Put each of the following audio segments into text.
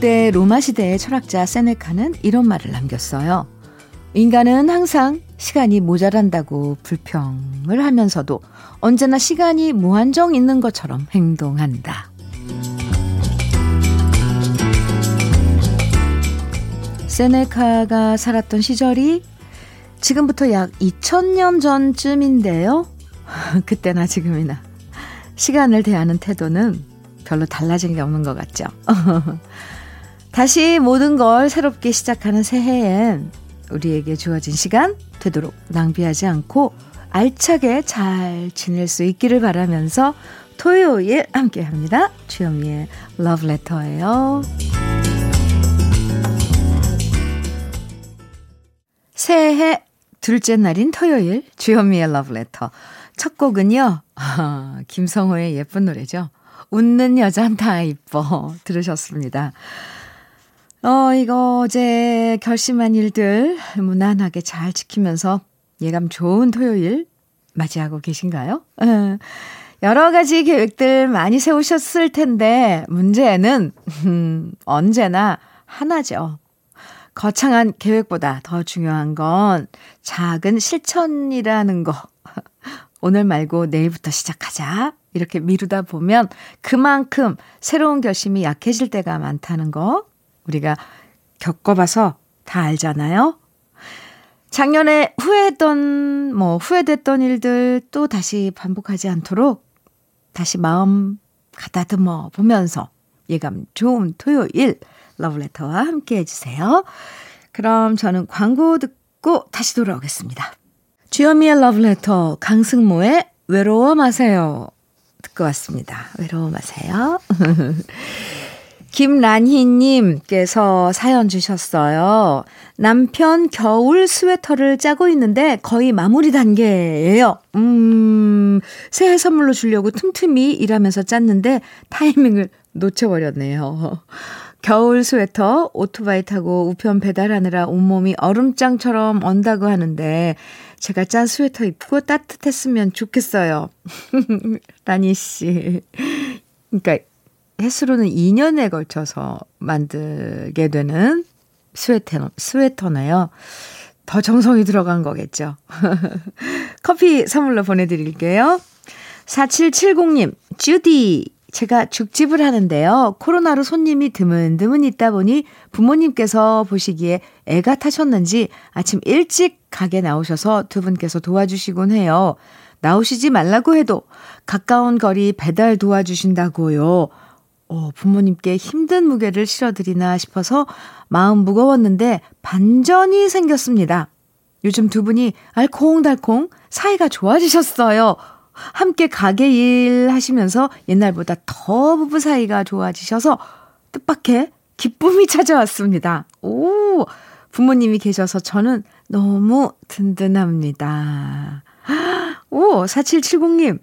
고대 로마 시대의 철학자 세네카는 이런 말을 남겼어요. 인간은 항상 시간이 모자란다고 불평을 하면서도 언제나 시간이 무한정 있는 것처럼 행동한다. 세네카가 살았던 시절이 지금부터 약 2000년 전쯤인데요. 그때나 지금이나 시간을 대하는 태도는 별로 달라진 게 없는 것 같죠. 다시 모든 걸 새롭게 시작하는 새해엔 우리에게 주어진 시간 되도록 낭비하지 않고 알차게 잘 지낼 수 있기를 바라면서 토요일 함께 합니다. 주현미의 러브레터예요. 새해 둘째 날인 토요일 주현미의 러브레터. 첫 곡은요. 아, 김성호의 예쁜 노래죠. 웃는 여잔 다 이뻐 들으셨습니다. 어, 이거 어제 결심한 일들 무난하게 잘 지키면서 예감 좋은 토요일 맞이하고 계신가요? 여러 가지 계획들 많이 세우셨을 텐데 문제는 음, 언제나 하나죠. 거창한 계획보다 더 중요한 건 작은 실천이라는 거. 오늘 말고 내일부터 시작하자. 이렇게 미루다 보면 그만큼 새로운 결심이 약해질 때가 많다는 거 우리가 겪어봐서 다 알잖아요. 작년에 후회했던, 뭐, 후회됐던 일들 또 다시 반복하지 않도록 다시 마음 가다듬어 보면서 예감 좋은 토요일 러브레터와 함께 해주세요. 그럼 저는 광고 듣고 다시 돌아오겠습니다. 주현미의 러브레터 강승모의 외로워 마세요. 듣고 왔습니다. 외로워 마세요. 김란희님께서 사연 주셨어요. 남편 겨울 스웨터를 짜고 있는데 거의 마무리 단계예요. 음, 새해 선물로 주려고 틈틈이 일하면서 짰는데 타이밍을 놓쳐버렸네요. 겨울 스웨터 오토바이 타고 우편 배달하느라 온몸이 얼음장처럼 언다고 하는데 제가 짠 스웨터 입고 따뜻했으면 좋겠어요. 라니 씨. 그러니까 횟수로는 2년에 걸쳐서 만들게 되는 스웨터, 스웨터네요. 더 정성이 들어간 거겠죠. 커피 선물로 보내드릴게요. 4770님, 주디. 제가 죽집을 하는데요. 코로나로 손님이 드문드문 있다 보니 부모님께서 보시기에 애가 타셨는지 아침 일찍 가게 나오셔서 두 분께서 도와주시곤 해요. 나오시지 말라고 해도 가까운 거리 배달 도와주신다고요. 어, 부모님께 힘든 무게를 실어드리나 싶어서 마음 무거웠는데 반전이 생겼습니다. 요즘 두 분이 알콩달콩 사이가 좋아지셨어요. 함께 가게 일 하시면서 옛날보다 더 부부 사이가 좋아지셔서 뜻밖의 기쁨이 찾아왔습니다. 오, 부모님이 계셔서 저는 너무 든든합니다. 오, 4770님.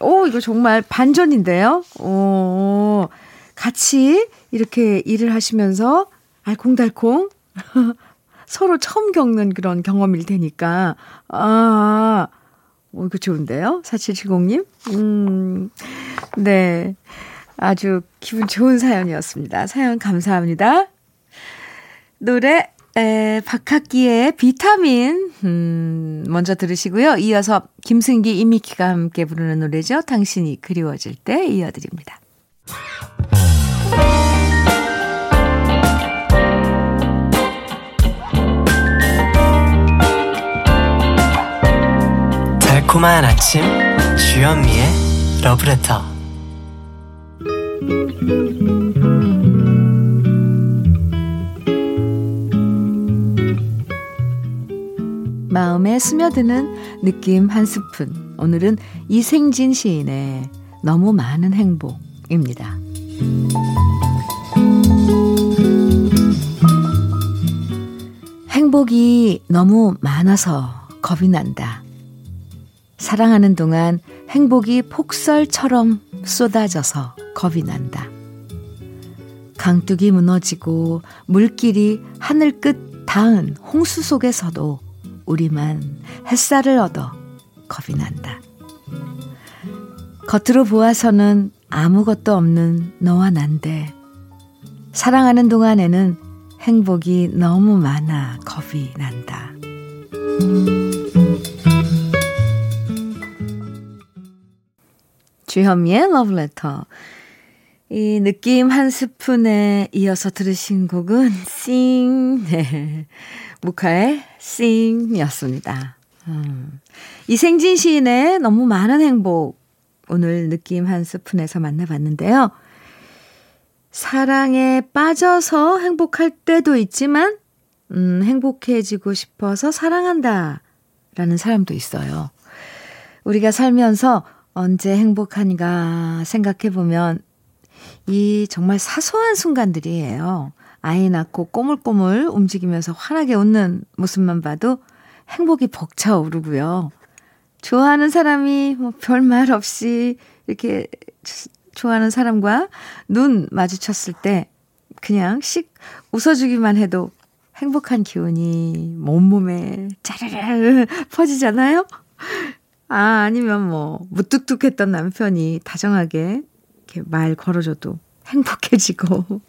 오, 이거 정말 반전인데요? 오, 같이 이렇게 일을 하시면서 알콩달콩 서로 처음 겪는 그런 경험일 테니까, 아, 오, 이거 좋은데요? 4770님? 음, 네. 아주 기분 좋은 사연이었습니다. 사연 감사합니다. 노래 에, 박학기의 비타민, 음, 먼저 들으시고요. 이어서 김승기, 이미키가 함께 부르는 노래죠. 당신이 그리워질 때 이어드립니다. 달콤한 아침, 주현미의 러브레터. 마음에 스며드는 느낌 한 스푼. 오늘은 이생진 시인의 너무 많은 행복입니다. 행복이 너무 많아서 겁이 난다. 사랑하는 동안 행복이 폭설처럼 쏟아져서 겁이 난다. 강둑이 무너지고 물길이 하늘 끝 닿은 홍수 속에서도 우리만 햇살을 얻어 겁이 난다. 겉으로 보아서는 아무것도 없는 너와 난데 사랑하는 동안에는 행복이 너무 많아 겁이 난다. 주현미의 러브레터. 이 느낌 한 스푼에 이어서 들으신 곡은 싱, 네. 무카의 싱이었습니다. 음. 이생진 시인의 너무 많은 행복. 오늘 느낌 한 스푼에서 만나봤는데요. 사랑에 빠져서 행복할 때도 있지만, 음, 행복해지고 싶어서 사랑한다. 라는 사람도 있어요. 우리가 살면서 언제 행복한가 생각해 보면 이 정말 사소한 순간들이에요. 아이 낳고 꼬물꼬물 움직이면서 환하게 웃는 모습만 봐도 행복이 벅차오르고요. 좋아하는 사람이 뭐 별말 없이 이렇게 좋아하는 사람과 눈 마주쳤을 때 그냥 씩 웃어주기만 해도 행복한 기운이 온몸에 짜르르 퍼지잖아요? 아, 아니면 뭐, 무뚝뚝했던 남편이 다정하게 이렇게 말 걸어줘도 행복해지고.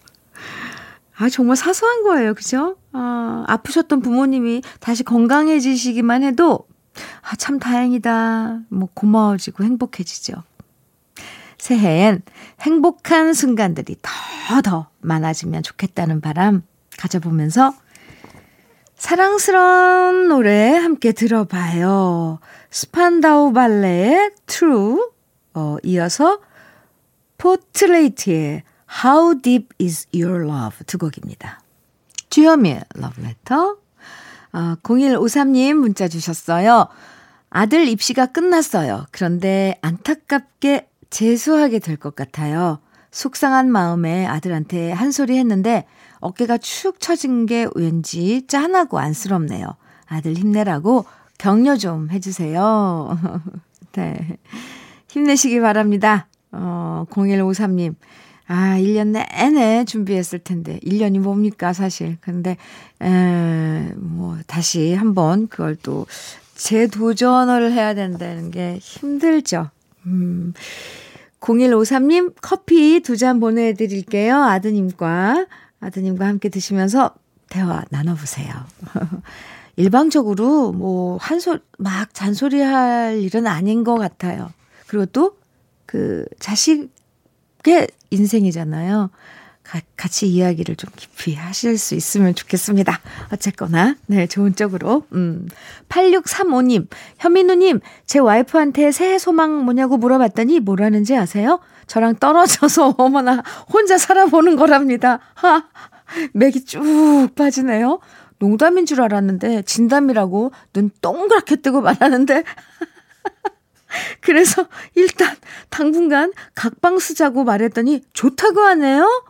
아, 정말 사소한 거예요. 그죠? 아, 아프셨던 부모님이 다시 건강해지시기만 해도, 아, 참 다행이다. 뭐, 고마워지고 행복해지죠. 새해엔 행복한 순간들이 더더 많아지면 좋겠다는 바람 가져보면서 사랑스러운 노래 함께 들어봐요. 스판다우 발레의 True, 어, 이어서 포트레이트의 How Deep Is Your Love 두 곡입니다. 주현미의 러브레터. 어, 0153님 문자 주셨어요. 아들 입시가 끝났어요. 그런데 안타깝게 재수하게 될 것 같아요. 속상한 마음에 아들한테 한 소리 했는데 어깨가 축 처진 게 왠지 짠하고 안쓰럽네요. 아들 힘내라고 격려 좀 해주세요. 네. 힘내시기 바랍니다. 어, 0153님. 아, 1년 내내 준비했을 텐데, 1년이 뭡니까, 사실. 근데, 에, 뭐, 다시 한번 그걸 또 재도전을 해야 된다는 게 힘들죠. 음. 0153님 커피 두 잔 보내드릴게요. 아드님과, 아드님과 함께 드시면서 대화 나눠보세요. 일방적으로 뭐, 한 소, 막 잔소리 할 일은 아닌 것 같아요. 그리고 또, 그, 자식의 인생이잖아요. 가, 같이 이야기를 좀 깊이 하실 수 있으면 좋겠습니다. 어쨌거나, 네, 좋은 쪽으로. 음. 8635님, 현민우님, 제 와이프한테 새해 소망 뭐냐고 물어봤더니 뭐라는지 아세요? 저랑 떨어져서 어머나 혼자 살아보는 거랍니다. 하, 맥이 쭉 빠지네요. 농담인 줄 알았는데 진담이라고 눈 동그랗게 뜨고 말하는데 그래서 일단 당분간 각방 쓰자고 말했더니 좋다고 하네요.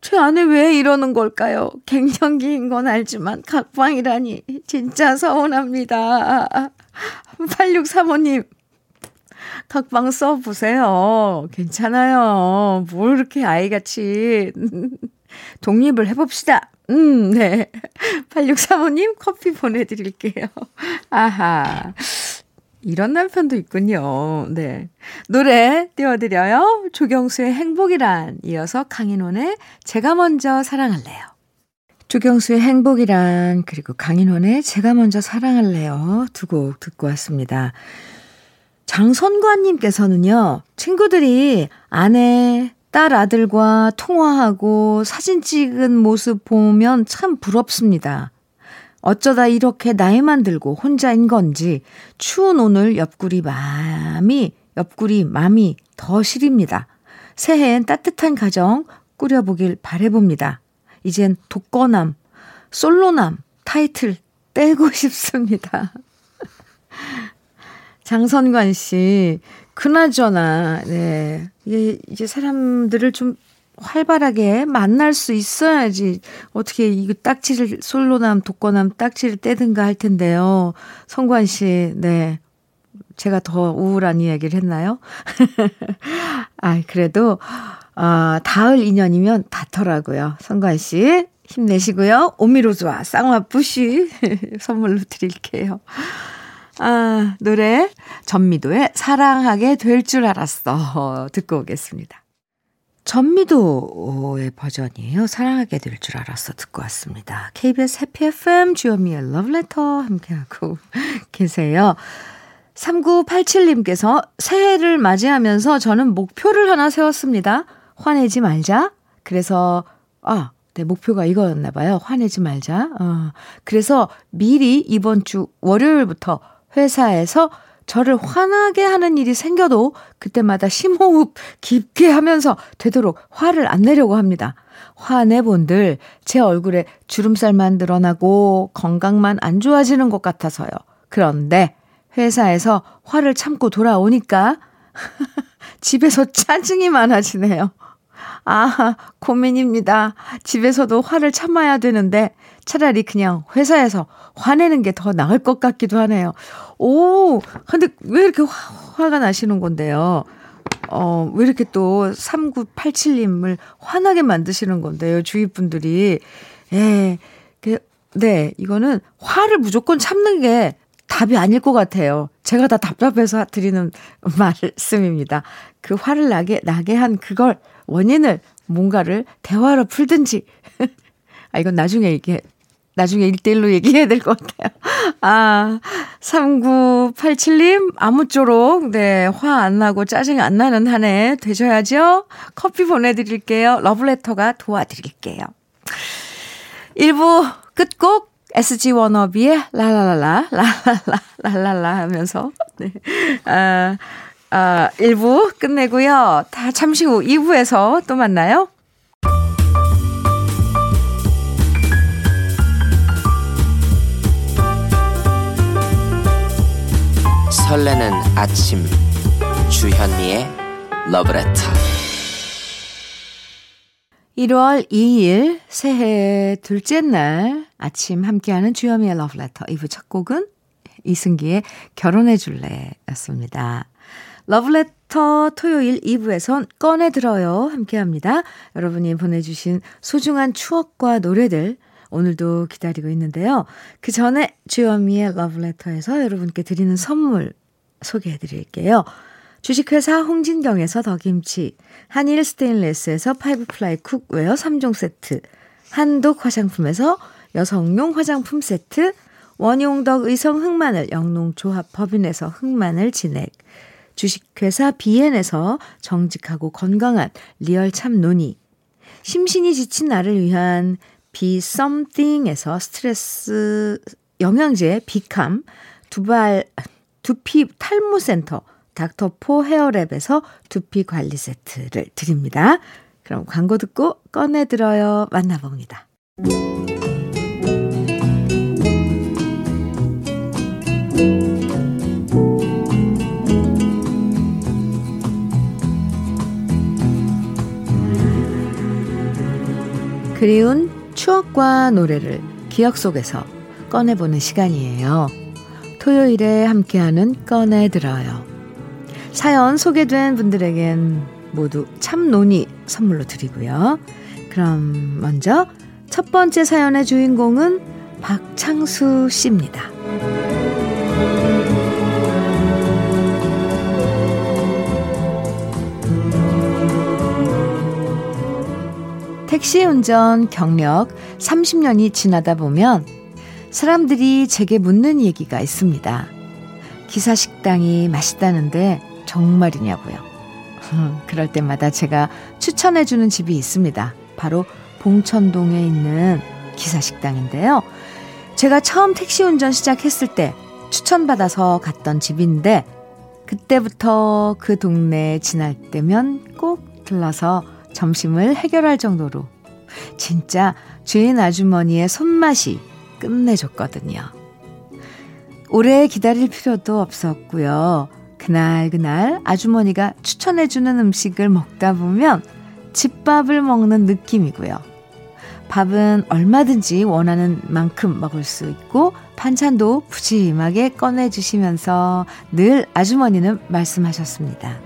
제 아내 왜 이러는 걸까요? 갱년기인 건 알지만 각방이라니 진짜 서운합니다. 8635님 각방 써보세요. 괜찮아요. 뭘 이렇게 아이같이 독립을 해봅시다. 음, 네. 8635님 커피 보내드릴게요. 아하. 이런 남편도 있군요. 네. 노래 띄워드려요. 조경수의 행복이란 이어서 강인원의 제가 먼저 사랑할래요. 조경수의 행복이란 그리고 강인원의 제가 먼저 사랑할래요. 두 곡 듣고 왔습니다. 장선관님께서는요. 친구들이 아내, 딸 아들과 통화하고 사진 찍은 모습 보면 참 부럽습니다. 어쩌다 이렇게 나이만 들고 혼자인 건지 추운 오늘 옆구리 맘이 옆구리 맘이 더 시립니다. 새해엔 따뜻한 가정 꾸려보길 바래봅니다. 이젠 독거남, 솔로남 타이틀 떼고 싶습니다. 장선관 씨, 그나저나, 네. 이제 사람들을 좀 활발하게 만날 수 있어야지 어떻게 이거 딱지를 솔로남 독거남 딱지를 떼든가 할 텐데요. 성관 씨, 네. 제가 더 우울한 이야기를 했나요? 아, 그래도 어, 닿을 인연이면 닿더라고요. 성관 씨, 힘내시고요. 오미로즈와 쌍화 뿌시 선물로 드릴게요. 아, 노래 전미도의 사랑하게 될 줄 알았어 듣고 오겠습니다. 전미도의 버전이에요. 사랑하게 될 줄 알았어 듣고 왔습니다. KBS 해피 FM 주현미의 러브레터 함께하고 계세요. 3987님께서 새해를 맞이하면서 저는 목표를 하나 세웠습니다. 화내지 말자. 그래서 아, 네, 목표가 이거였나 봐요. 화내지 말자. 어, 그래서 미리 이번 주 월요일부터 회사에서 저를 화나게 하는 일이 생겨도 그때마다 심호흡 깊게 하면서 되도록 화를 안 내려고 합니다. 화내본들 제 얼굴에 주름살만 늘어나고 건강만 안 좋아지는 것 같아서요. 그런데 회사에서 화를 참고 돌아오니까 집에서 짜증이 많아지네요. 아, 고민입니다. 집에서도 화를 참아야 되는데 차라리 그냥 회사에서 화내는 게 더 나을 것 같기도 하네요. 오, 근데 왜 이렇게 화, 가 나시는 건데요? 어, 왜 이렇게 또 3987님을 화나게 만드시는 건데요, 주위 분들이. 예, 그, 네, 이거는 화를 무조건 참는 게 답이 아닐 것 같아요. 제가 다 답답해서 드리는 말씀입니다. 그 화를 나게, 나게 한 그걸, 원인을 뭔가를 대화로 풀든지. 아, 이건 나중에 이게, 나중에 1대1로 얘기해야 될 것 같아요. 아, 3987님, 아무쪼록, 네, 화 안 나고 짜증 안 나는 한 해 되셔야죠? 커피 보내드릴게요. 러브레터가 도와드릴게요. 1부 끝곡 SG 워너비의 라라라라, 라라라, 라라라 하면서, 네. 아, 아, 1부 끝내고요. 다 잠시 후 2부에서 또 만나요. 설레는 아침 주현미의 러브레터 1월 2일 새해 둘째 날 아침 함께하는 주현미의 러브레터 2부 첫 곡은 이승기의 결혼해 줄래 였습니다. 러브레터 토요일 2부에선 꺼내들어요 함께합니다. 여러분이 보내주신 소중한 추억과 노래들 오늘도 기다리고 있는데요. 그 전에 주현미의 러브레터에서 여러분께 드리는 선물 소개해 드릴게요. 주식회사 홍진경에서 더김치, 한일 스테인레스에서 five-ply cookware 3종 세트, 한독 화장품에서 여성용 화장품 세트, 원용덕 의성 흑마늘 영농조합 법인에서 흑마늘 진액, 주식회사 비엔에서 정직하고 건강한 real 참 논이, 심신이 지친 나를 위한 비 썸띵에서 스트레스 영양제 비캄, 두발 두피 탈모 센터 닥터포 헤어랩에서 두피 관리 세트를 드립니다. 그럼 광고 듣고 꺼내 들어요. 만나봅니다. 그리운 추억과 노래를 기억 속에서 꺼내보는 시간이에요. 토요일에 함께하는 꺼내들어요. 사연 소개된 분들에겐 모두 참논이 선물로 드리고요. 그럼 먼저 첫 번째 사연의 주인공은 박창수 씨입니다. 택시 운전 경력 30년이 지나다 보면 사람들이 제게 묻는 얘기가 있습니다. 기사 식당이 맛있다는데 정말이냐고요. 그럴 때마다 제가 추천해주는 집이 있습니다. 바로 봉천동에 있는 기사 식당인데요. 제가 처음 택시 운전 시작했을 때 추천받아서 갔던 집인데 그때부터 그 동네 지날 때면 꼭 들러서 점심을 해결할 정도로 진짜 주인 아주머니의 손맛이 끝내줬거든요. 오래 기다릴 필요도 없었고요. 그날 그날 아주머니가 추천해주는 음식을 먹다 보면 집밥을 먹는 느낌이고요. 밥은 얼마든지 원하는 만큼 먹을 수 있고 반찬도 푸짐하게 꺼내주시면서 늘 아주머니는 말씀하셨습니다.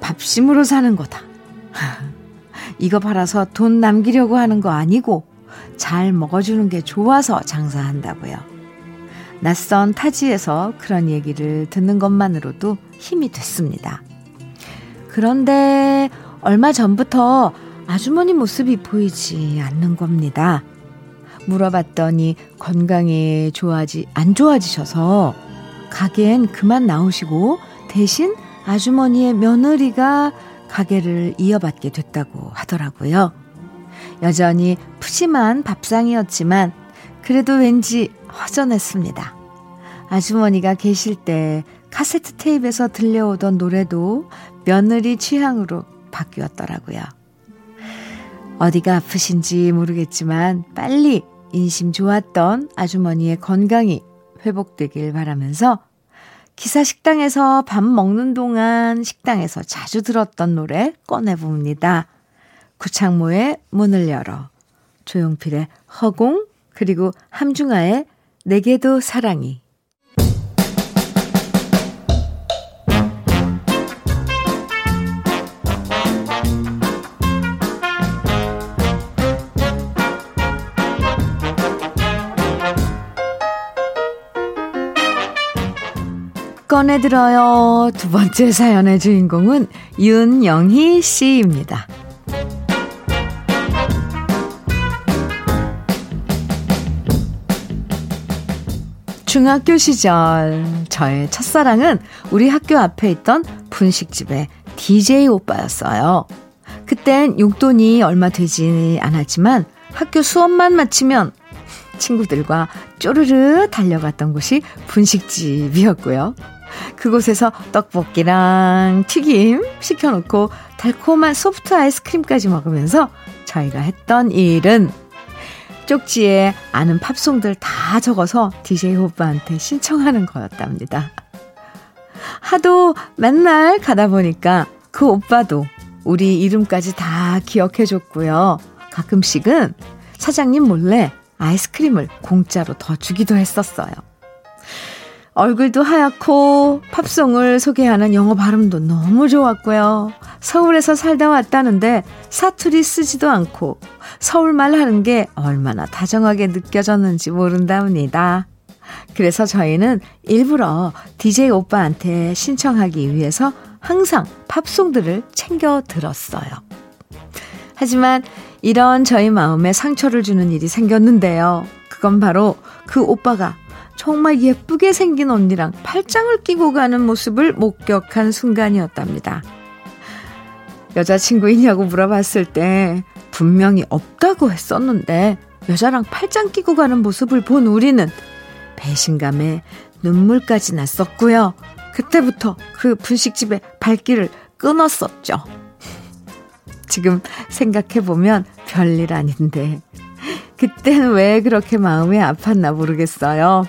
밥심으로 사는 거다. 이거 팔아서 돈 남기려고 하는 거 아니고 잘 먹어주는 게 좋아서 장사한다고요. 낯선 타지에서 그런 얘기를 듣는 것만으로도 힘이 됐습니다. 그런데 얼마 전부터 아주머니 모습이 보이지 않는 겁니다. 물어봤더니 건강이 좋아지, 안 좋아지셔서 가게엔 그만 나오시고 대신 아주머니의 며느리가 가게를 이어받게 됐다고 하더라고요. 여전히 푸짐한 밥상이었지만 그래도 왠지 허전했습니다. 아주머니가 계실 때 카세트 테이프에서 들려오던 노래도 며느리 취향으로 바뀌었더라고요. 어디가 아프신지 모르겠지만 빨리 인심 좋았던 아주머니의 건강이 회복되길 바라면서 기사 식당에서 밥 먹는 동안 식당에서 자주 들었던 노래 꺼내봅니다. 구창모의 문을 열어, 조용필의 허공, 그리고 함중아의 내게도 사랑이. 꺼내들어요. 두 번째 사연의 주인공은 윤영희 씨입니다. 중학교 시절 저의 첫사랑은 우리 학교 앞에 있던 분식집의 DJ 오빠였어요. 그땐 용돈이 얼마 되지 않았지만 학교 수업만 마치면 친구들과 쪼르르 달려갔던 곳이 분식집이었고요. 그곳에서 떡볶이랑 튀김 시켜놓고 달콤한 소프트 아이스크림까지 먹으면서 저희가 했던 일은 쪽지에 아는 팝송들 다 적어서 DJ 오빠한테 신청하는 거였답니다. 하도 맨날 가다 보니까 그 오빠도 우리 이름까지 다 기억해줬고요. 가끔씩은 사장님 몰래 아이스크림을 공짜로 더 주기도 했었어요. 얼굴도 하얗고 팝송을 소개하는 영어 발음도 너무 좋았고요. 서울에서 살다 왔다는데 사투리 쓰지도 않고 서울말 하는 게 얼마나 다정하게 느껴졌는지 모른답니다. 그래서 저희는 일부러 DJ 오빠한테 신청하기 위해서 항상 팝송들을 챙겨 들었어요. 하지만 이런 저희 마음에 상처를 주는 일이 생겼는데요. 그건 바로 그 오빠가 정말 예쁘게 생긴 언니랑 팔짱을 끼고 가는 모습을 목격한 순간이었답니다. 여자친구이냐고 물어봤을 때 분명히 없다고 했었는데 여자랑 팔짱 끼고 가는 모습을 본 우리는 배신감에 눈물까지 났었고요. 그때부터 그 분식집의 발길을 끊었었죠. 지금 생각해보면 별일 아닌데 그때는 왜 그렇게 마음이 아팠나 모르겠어요.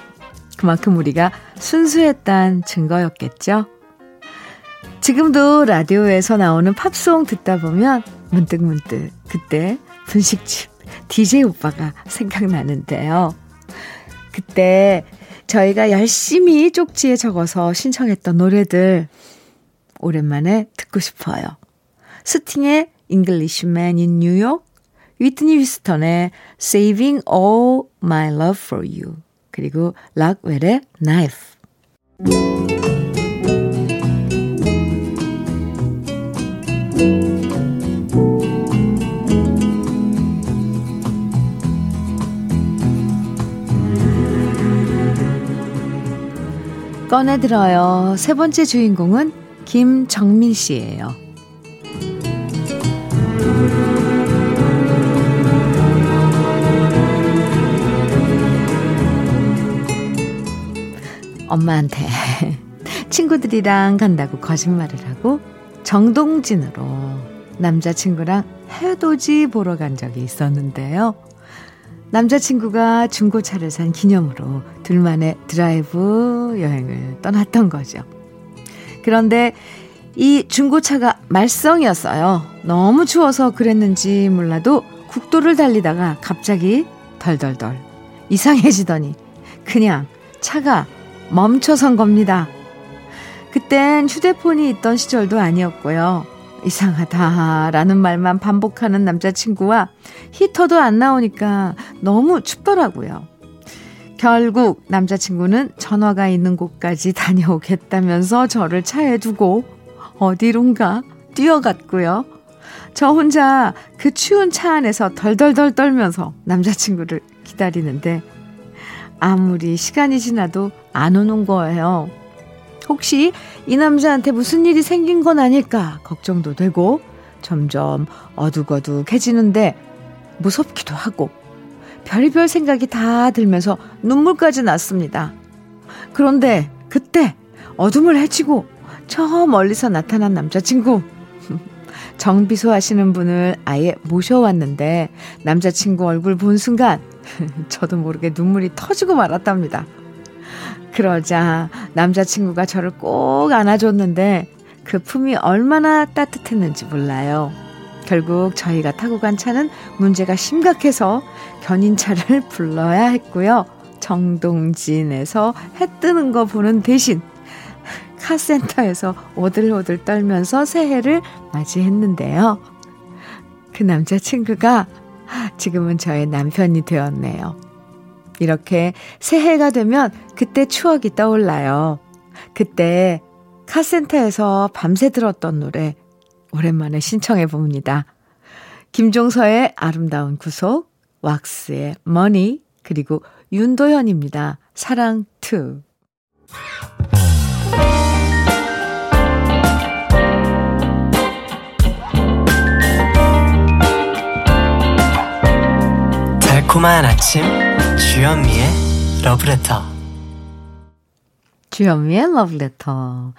그만큼 우리가 순수했단 증거였겠죠. 지금도 라디오에서 나오는 팝송 듣다 보면 문득 문득 그때 분식집 DJ 오빠가 생각나는데요. 그때 저희가 열심히 쪽지에 적어서 신청했던 노래들 오랜만에 듣고 싶어요. 스팅의 Englishman in New York, 위트니 휘스턴의 Saving All My Love for You, 그리고 락웰의 Knife. 꺼내들어요. 세 번째 주인공은 김정민 씨예요. 엄마한테 친구들이랑 간다고 거짓말을 하고 정동진으로 남자친구랑 해돋이 보러 간 적이 있었는데요. 남자친구가 중고차를 산 기념으로 둘만의 드라이브 여행을 떠났던 거죠. 그런데 이 중고차가 말썽이었어요. 너무 추워서 그랬는지 몰라도 국도를 달리다가 갑자기 덜덜덜 이상해지더니 그냥 차가 멈춰선 겁니다. 그땐 휴대폰이 있던 시절도 아니었고요. 이상하다라는 말만 반복하는 남자친구와 히터도 안 나오니까 너무 춥더라고요. 결국 남자친구는 전화가 있는 곳까지 다녀오겠다면서 저를 차에 두고 어디론가 뛰어갔고요. 저 혼자 그 추운 차 안에서 덜덜덜 떨면서 남자친구를 기다리는데 아무리 시간이 지나도 안 오는 거예요. 혹시 이 남자한테 무슨 일이 생긴 건 아닐까 걱정도 되고 점점 어둑어둑해지는데 무섭기도 하고 별의별 생각이 다 들면서 눈물까지 났습니다. 그런데 그때 어둠을 헤치고 저 멀리서 나타난 남자친구. 정비소 하시는 분을 아예 모셔왔는데 남자친구 얼굴 본 순간 저도 모르게 눈물이 터지고 말았답니다. 그러자 남자친구가 저를 꼭 안아줬는데 그 품이 얼마나 따뜻했는지 몰라요. 결국 저희가 타고 간 차는 문제가 심각해서 견인차를 불러야 했고요. 정동진에서 해 뜨는 거 보는 대신 카센터에서 오들오들 떨면서 새해를 맞이했는데요. 그 남자친구가 지금은 저의 남편이 되었네요. 이렇게 새해가 되면 그때 추억이 떠올라요. 그때 카센터에서 밤새 들었던 노래 오랜만에 신청해 봅니다. 김종서의 아름다운 구속, 왁스의 머니, 그리고 윤도현입니다. 사랑 2. 달콤한 아침 주현미의 러브레터. 주현미의 러브레터.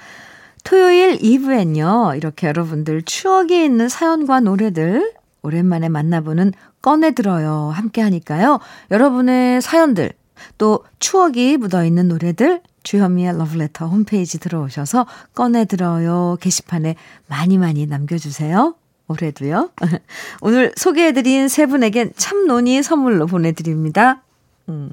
토요일 2부엔요. 이렇게 여러분들 추억이 있는 사연과 노래들 오랜만에 만나보는 꺼내들어요. 함께 하니까요. 여러분의 사연들 또 추억이 묻어있는 노래들 주현미의 러브레터 홈페이지 들어오셔서 꺼내들어요. 게시판에 많이 많이 남겨주세요 올해도요. 오늘 소개해드린 세 분에겐 참논이 선물로 보내드립니다. 음.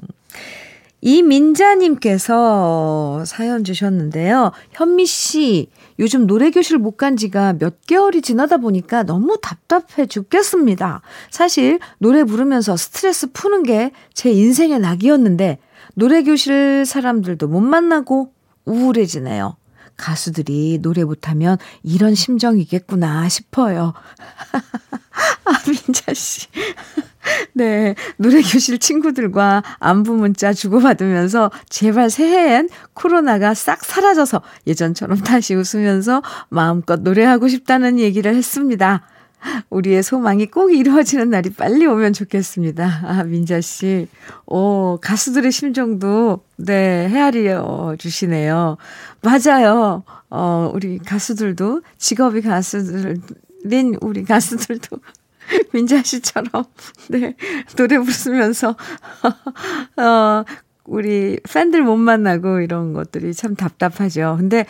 이민자님께서 사연 주셨는데요. 현미 씨, 요즘 노래교실 못 간 지가 몇 개월이 지나다 보니까 너무 답답해 죽겠습니다. 사실 노래 부르면서 스트레스 푸는 게 제 인생의 낙이었는데 노래교실 사람들도 못 만나고 우울해지네요. 가수들이 노래 못하면 이런 심정이겠구나 싶어요. 아, 민자씨. 네. 노래교실 친구들과 안부 문자 주고받으면서 제발 새해엔 코로나가 싹 사라져서 예전처럼 다시 웃으면서 마음껏 노래하고 싶다는 얘기를 했습니다. 우리의 소망이 꼭 이루어지는 날이 빨리 오면 좋겠습니다. 아, 민자 씨. 오, 가수들의 심정도, 네, 헤아려 주시네요. 맞아요. 어, 우리 가수들도, 직업이 가수들인 우리 가수들도, 민자 씨처럼, 네, 노래 부르면서, 어, 우리 팬들 못 만나고 이런 것들이 참 답답하죠. 근데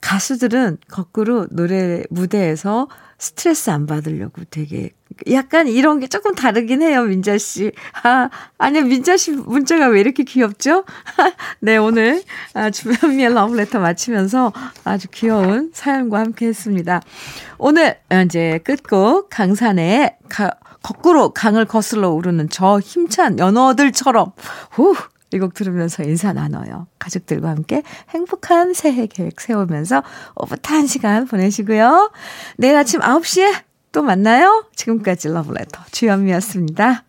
가수들은 거꾸로 노래 무대에서 스트레스 안 받으려고 되게 약간 이런 게 조금 다르긴 해요, 민자 씨. 아, 아니 민자 씨 문자가 왜 이렇게 귀엽죠? 네, 오늘 아, 주변미의 러브레터 마치면서 아주 귀여운 사연과 함께 했습니다. 오늘 이제 끝곡 강산의 가, 거꾸로 강을 거슬러 오르는 저 힘찬 연어들처럼 후 이 곡 들으면서 인사 나눠요. 가족들과 함께 행복한 새해 계획 세우면서 오붓한 시간 보내시고요. 내일 아침 9시에 또 만나요. 지금까지 러브레터 주현미였습니다.